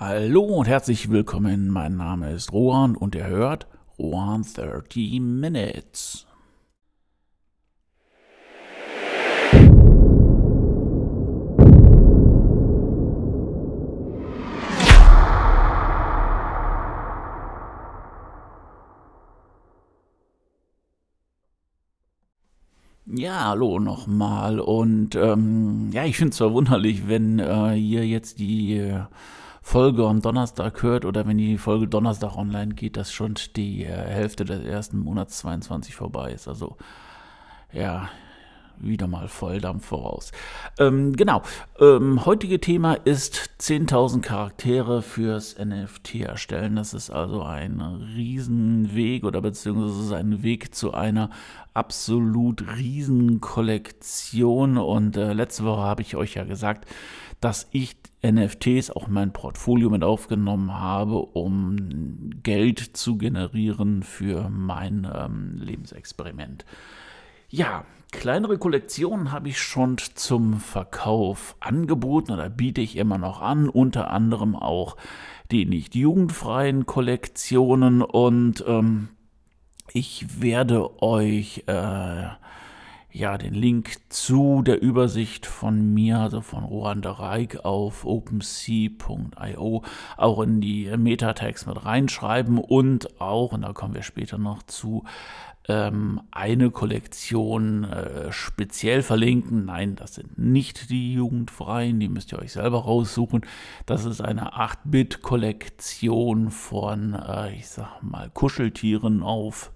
Hallo und herzlich willkommen. Mein Name ist Rohan und ihr hört Rohan 30 Minutes. Ja, hallo nochmal. Und ähm, ja, ich finde es verwunderlich, wenn äh, ihr jetzt die äh, Folge am Donnerstag hört oder wenn die Folge Donnerstag online geht, dass schon die äh, Hälfte des ersten Monats 22 vorbei ist. Also ja, wieder mal Volldampf voraus. Ähm, genau, ähm, heutige Thema ist 10.000 Charaktere fürs NFT erstellen. Das ist also ein Riesenweg oder beziehungsweise ein Weg zu einer absolut riesen Kollektion. Und äh, letzte Woche habe ich euch ja gesagt, dass ich NFTs auch in mein Portfolio mit aufgenommen habe, um Geld zu generieren für mein ähm, Lebensexperiment. Ja, kleinere Kollektionen habe ich schon zum Verkauf angeboten oder biete ich immer noch an, unter anderem auch die nicht jugendfreien Kollektionen. Und ähm, ich werde euch äh, ja den Link zu der Übersicht von mir, also von Rohan de Reik auf OpenSea.io, auch in die Metatext mit reinschreiben und auch, und da kommen wir später noch zu, ähm, eine Kollektion äh, speziell verlinken. Nein, das sind nicht die jugendfreien, die müsst ihr euch selber raussuchen. Das ist eine 8-Bit-Kollektion von, äh, ich sag mal, Kuscheltieren auf,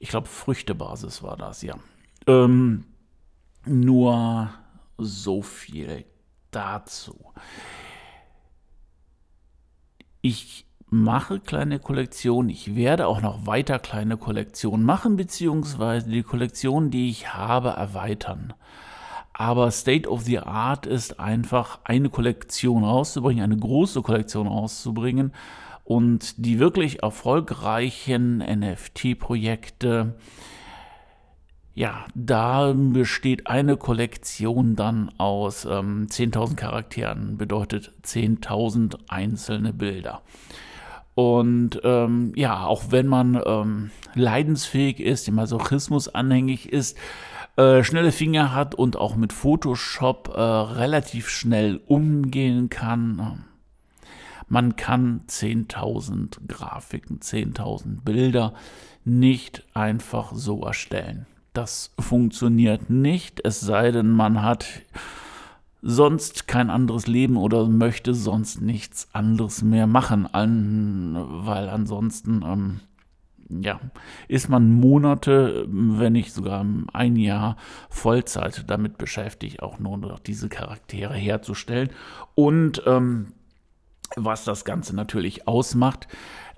ich glaube, Früchtebasis war das, ja. Ähm, nur so viel dazu. Ich mache kleine Kollektionen. Ich werde auch noch weiter kleine Kollektionen machen, beziehungsweise die Kollektion, die ich habe, erweitern. Aber State of the Art ist einfach eine Kollektion rauszubringen, eine große Kollektion rauszubringen und die wirklich erfolgreichen NFT-Projekte ja, da besteht eine Kollektion dann aus ähm, 10.000 Charakteren, bedeutet 10.000 einzelne Bilder. Und ähm, ja, auch wenn man ähm, leidensfähig ist, dem Masochismus anhängig ist, äh, schnelle Finger hat und auch mit Photoshop äh, relativ schnell umgehen kann, äh, man kann 10.000 Grafiken, 10.000 Bilder nicht einfach so erstellen. Das funktioniert nicht, es sei denn, man hat sonst kein anderes Leben oder möchte sonst nichts anderes mehr machen, an, weil ansonsten ähm, ja, ist man Monate, wenn nicht sogar ein Jahr Vollzeit damit beschäftigt, auch nur noch diese Charaktere herzustellen. Und ähm, was das Ganze natürlich ausmacht.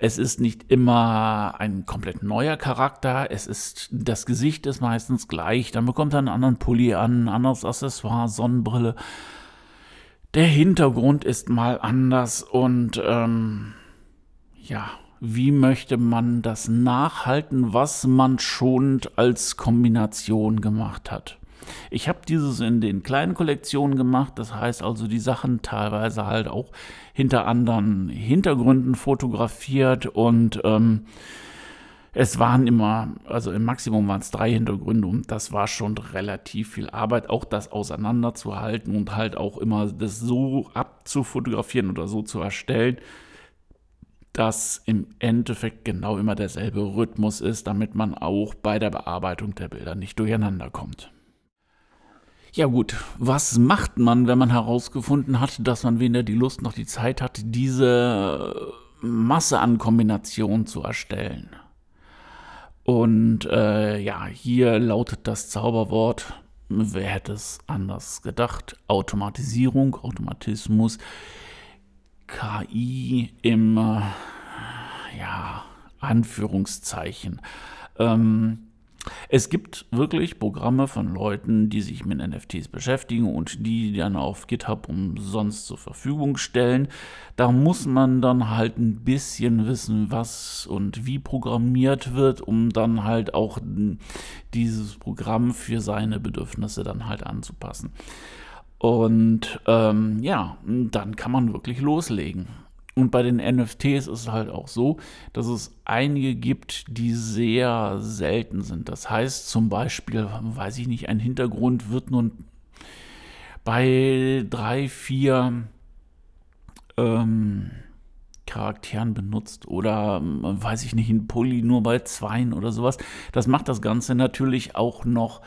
Es ist nicht immer ein komplett neuer Charakter. Es ist, das Gesicht ist meistens gleich. Dann bekommt er einen anderen Pulli an, ein anderes Accessoire, Sonnenbrille. Der Hintergrund ist mal anders und ähm, ja, wie möchte man das nachhalten, was man schon als Kombination gemacht hat? Ich habe dieses in den kleinen Kollektionen gemacht, das heißt also die Sachen teilweise halt auch hinter anderen Hintergründen fotografiert und ähm, es waren immer, also im Maximum waren es drei Hintergründe und das war schon relativ viel Arbeit, auch das auseinanderzuhalten und halt auch immer das so abzufotografieren oder so zu erstellen, dass im Endeffekt genau immer derselbe Rhythmus ist, damit man auch bei der Bearbeitung der Bilder nicht durcheinander kommt. Ja gut, was macht man, wenn man herausgefunden hat, dass man weder die Lust noch die Zeit hat, diese Masse an Kombinationen zu erstellen? Und äh, ja, hier lautet das Zauberwort, wer hätte es anders gedacht, Automatisierung, Automatismus, KI im, äh, ja, Anführungszeichen. Ähm, es gibt wirklich Programme von Leuten, die sich mit NFTs beschäftigen und die dann auf GitHub umsonst zur Verfügung stellen. Da muss man dann halt ein bisschen wissen, was und wie programmiert wird, um dann halt auch dieses Programm für seine Bedürfnisse dann halt anzupassen. Und ähm, ja, dann kann man wirklich loslegen. Und bei den NFTs ist es halt auch so, dass es einige gibt, die sehr selten sind. Das heißt zum Beispiel, weiß ich nicht, ein Hintergrund wird nun bei drei, vier ähm, Charakteren benutzt oder ähm, weiß ich nicht, ein Pulli nur bei zweien oder sowas. Das macht das Ganze natürlich auch noch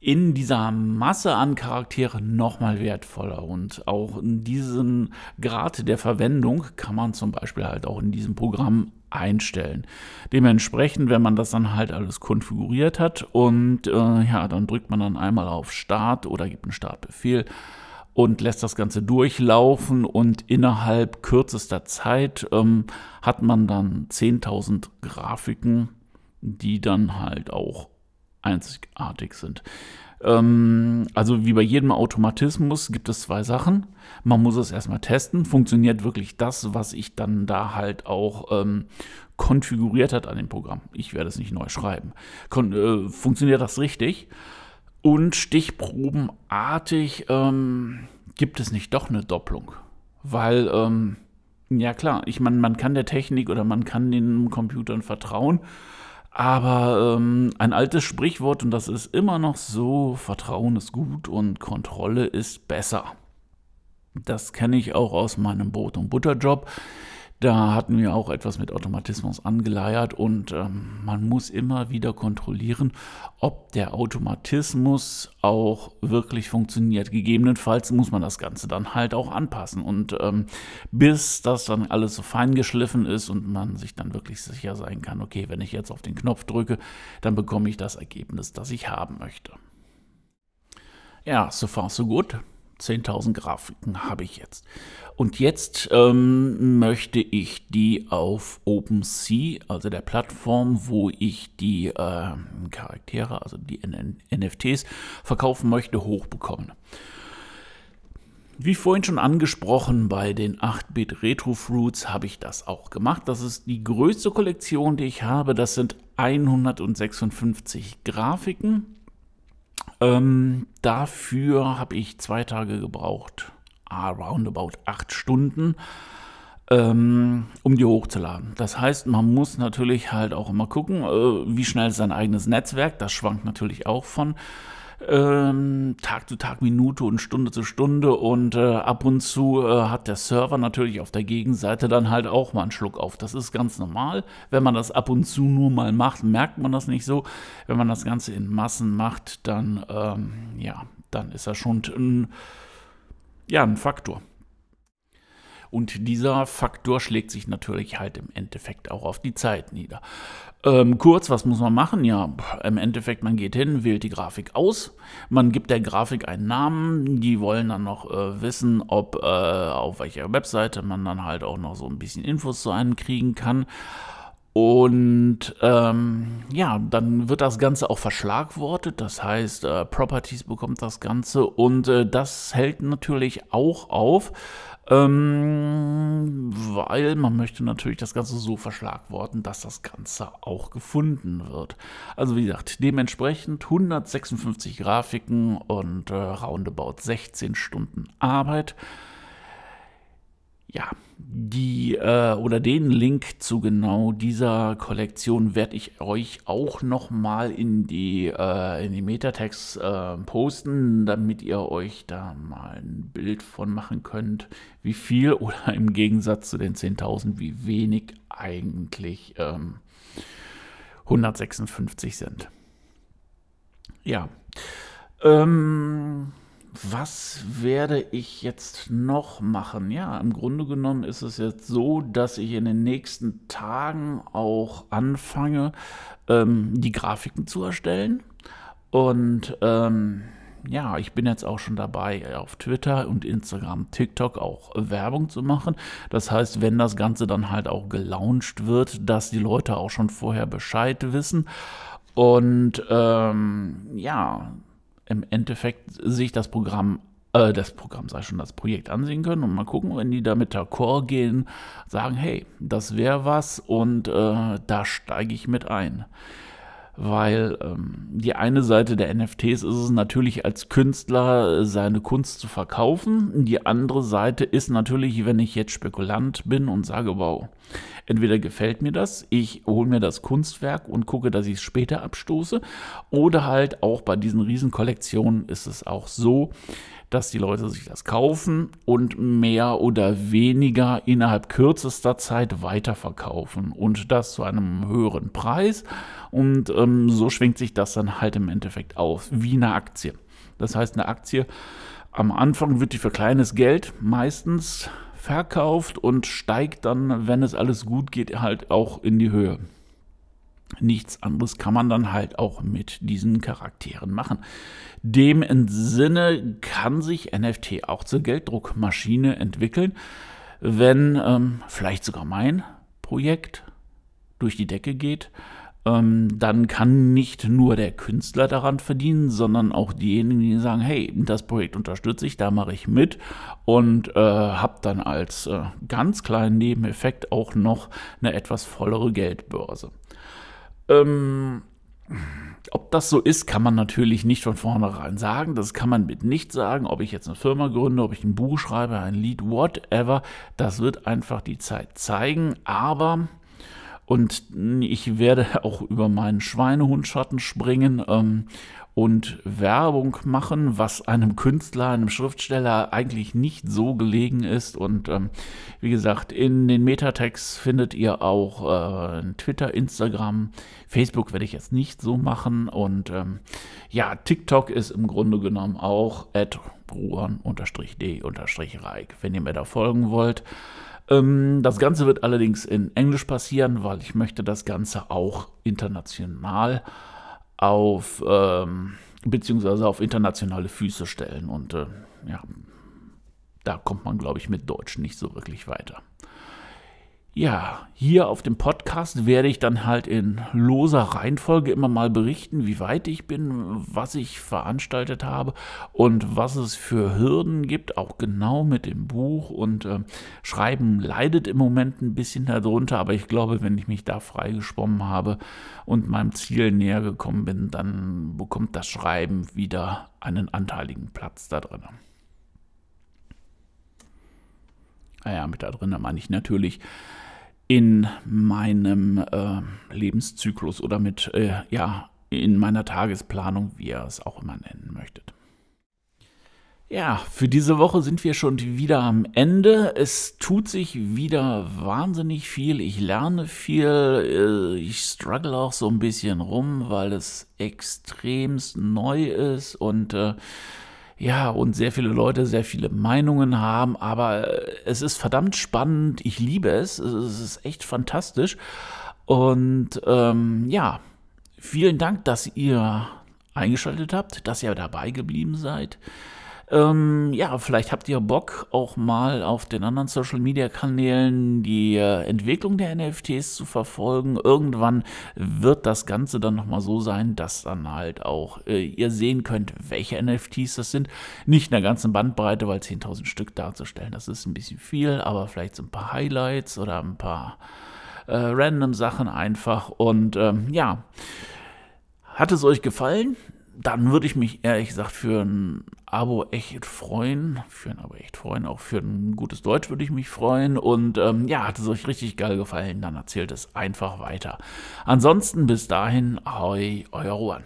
in dieser Masse an Charakteren nochmal wertvoller. Und auch in diesen Grad der Verwendung kann man zum Beispiel halt auch in diesem Programm einstellen. Dementsprechend, wenn man das dann halt alles konfiguriert hat und äh, ja, dann drückt man dann einmal auf Start oder gibt einen Startbefehl und lässt das Ganze durchlaufen und innerhalb kürzester Zeit ähm, hat man dann 10.000 Grafiken, die dann halt auch einzigartig sind. Ähm, also wie bei jedem Automatismus gibt es zwei Sachen. Man muss es erstmal testen. Funktioniert wirklich das, was ich dann da halt auch ähm, konfiguriert hat an dem Programm. Ich werde es nicht neu schreiben. Kon äh, funktioniert das richtig? Und stichprobenartig ähm, gibt es nicht doch eine Doppelung. Weil, ähm, ja klar, ich meine, man kann der Technik oder man kann den Computern vertrauen. Aber ähm, ein altes Sprichwort, und das ist immer noch so, Vertrauen ist gut und Kontrolle ist besser. Das kenne ich auch aus meinem Brot- und Butterjob. Da hatten wir auch etwas mit Automatismus angeleiert und ähm, man muss immer wieder kontrollieren, ob der Automatismus auch wirklich funktioniert. Gegebenenfalls muss man das Ganze dann halt auch anpassen und ähm, bis das dann alles so fein geschliffen ist und man sich dann wirklich sicher sein kann, okay, wenn ich jetzt auf den Knopf drücke, dann bekomme ich das Ergebnis, das ich haben möchte. Ja, so far so gut. 10.000 Grafiken habe ich jetzt. Und jetzt ähm, möchte ich die auf OpenSea, also der Plattform, wo ich die äh, Charaktere, also die NFTs verkaufen möchte, hochbekommen. Wie vorhin schon angesprochen, bei den 8-Bit Retro Fruits habe ich das auch gemacht. Das ist die größte Kollektion, die ich habe. Das sind 156 Grafiken. Ähm, dafür habe ich zwei Tage gebraucht, ah, roundabout acht Stunden, ähm, um die hochzuladen. Das heißt, man muss natürlich halt auch immer gucken, äh, wie schnell ist sein eigenes Netzwerk. Das schwankt natürlich auch von ähm, Tag zu Tag, Minute und Stunde zu Stunde und äh, ab und zu äh, hat der Server natürlich auf der Gegenseite dann halt auch mal einen Schluck auf. Das ist ganz normal. Wenn man das ab und zu nur mal macht, merkt man das nicht so. Wenn man das Ganze in Massen macht, dann ähm, ja, dann ist das schon ein, ja, ein Faktor. Und dieser Faktor schlägt sich natürlich halt im Endeffekt auch auf die Zeit nieder. Ähm, kurz, was muss man machen? Ja, im Endeffekt, man geht hin, wählt die Grafik aus, man gibt der Grafik einen Namen, die wollen dann noch äh, wissen, ob äh, auf welcher Webseite man dann halt auch noch so ein bisschen Infos zu einem kriegen kann. Und ähm, ja, dann wird das Ganze auch verschlagwortet, das heißt, äh, Properties bekommt das Ganze und äh, das hält natürlich auch auf, ähm, weil man möchte natürlich das Ganze so verschlagworten, dass das Ganze auch gefunden wird. Also wie gesagt, dementsprechend 156 Grafiken und äh, roundabout 16 Stunden Arbeit. Ja, die äh, oder den Link zu genau dieser Kollektion werde ich euch auch noch mal in die äh, in die Metatext äh, posten, damit ihr euch da mal ein Bild von machen könnt, wie viel oder im Gegensatz zu den 10.000 wie wenig eigentlich ähm, 156 sind. Ja. Ähm, was werde ich jetzt noch machen? Ja, im Grunde genommen ist es jetzt so, dass ich in den nächsten Tagen auch anfange, ähm, die Grafiken zu erstellen. Und ähm, ja, ich bin jetzt auch schon dabei, auf Twitter und Instagram, TikTok auch Werbung zu machen. Das heißt, wenn das Ganze dann halt auch gelauncht wird, dass die Leute auch schon vorher Bescheid wissen. Und ähm, ja, im Endeffekt sich das Programm, äh, das Programm sei schon das Projekt ansehen können und mal gucken, wenn die da mit der Core gehen, sagen, hey, das wäre was und äh, da steige ich mit ein. Weil ähm, die eine Seite der NFTs ist es natürlich als Künstler seine Kunst zu verkaufen. Die andere Seite ist natürlich, wenn ich jetzt Spekulant bin und sage, wow, entweder gefällt mir das, ich hole mir das Kunstwerk und gucke, dass ich es später abstoße, oder halt auch bei diesen Riesenkollektionen ist es auch so, dass die Leute sich das kaufen und mehr oder weniger innerhalb kürzester Zeit weiterverkaufen und das zu einem höheren Preis. Und ähm, so schwingt sich das dann halt im Endeffekt auf, wie eine Aktie. Das heißt, eine Aktie am Anfang wird die für kleines Geld meistens verkauft und steigt dann, wenn es alles gut geht, halt auch in die Höhe. Nichts anderes kann man dann halt auch mit diesen Charakteren machen. Dem Sinne kann sich NFT auch zur Gelddruckmaschine entwickeln, wenn ähm, vielleicht sogar mein Projekt durch die Decke geht. Ähm, dann kann nicht nur der Künstler daran verdienen, sondern auch diejenigen, die sagen, hey, das Projekt unterstütze ich, da mache ich mit und äh, habe dann als äh, ganz kleinen Nebeneffekt auch noch eine etwas vollere Geldbörse. Ähm, ob das so ist, kann man natürlich nicht von vornherein sagen. Das kann man mit nicht sagen, ob ich jetzt eine Firma gründe, ob ich ein Buch schreibe, ein Lied, whatever. Das wird einfach die Zeit zeigen. Aber und ich werde auch über meinen Schweinehundschatten springen ähm, und Werbung machen, was einem Künstler, einem Schriftsteller eigentlich nicht so gelegen ist. Und ähm, wie gesagt, in den Metatext findet ihr auch äh, Twitter, Instagram, Facebook werde ich jetzt nicht so machen. Und ähm, ja, TikTok ist im Grunde genommen auch at ruan-d-reik, wenn ihr mir da folgen wollt. Ähm, das Ganze wird allerdings in Englisch passieren, weil ich möchte das Ganze auch international auf ähm, beziehungsweise auf internationale Füße stellen. Und äh, ja, da kommt man, glaube ich, mit Deutsch nicht so wirklich weiter. Ja, hier auf dem Podcast werde ich dann halt in loser Reihenfolge immer mal berichten, wie weit ich bin, was ich veranstaltet habe und was es für Hürden gibt, auch genau mit dem Buch. Und äh, Schreiben leidet im Moment ein bisschen darunter, aber ich glaube, wenn ich mich da freigeschwommen habe und meinem Ziel näher gekommen bin, dann bekommt das Schreiben wieder einen anteiligen Platz da drin. Naja, mit da drin meine ich natürlich in meinem äh, Lebenszyklus oder mit, äh, ja, in meiner Tagesplanung, wie ihr es auch immer nennen möchtet. Ja, für diese Woche sind wir schon wieder am Ende. Es tut sich wieder wahnsinnig viel. Ich lerne viel. Äh, ich struggle auch so ein bisschen rum, weil es extremst neu ist und äh, ja, und sehr viele Leute sehr viele Meinungen haben, aber äh, es ist verdammt spannend. Ich liebe es. Es ist echt fantastisch. Und ähm, ja, vielen Dank, dass ihr eingeschaltet habt, dass ihr dabei geblieben seid. Ähm, ja, vielleicht habt ihr Bock, auch mal auf den anderen Social Media Kanälen die äh, Entwicklung der NFTs zu verfolgen. Irgendwann wird das Ganze dann nochmal so sein, dass dann halt auch äh, ihr sehen könnt, welche NFTs das sind. Nicht in der ganzen Bandbreite, weil 10.000 Stück darzustellen, das ist ein bisschen viel, aber vielleicht so ein paar Highlights oder ein paar äh, random Sachen einfach. Und ähm, ja, hat es euch gefallen? Dann würde ich mich ehrlich gesagt für ein Abo echt freuen. Für ein Abo echt freuen. Auch für ein gutes Deutsch würde ich mich freuen. Und ähm, ja, hat es euch richtig geil gefallen, dann erzählt es einfach weiter. Ansonsten bis dahin, hoi, euer Ruan.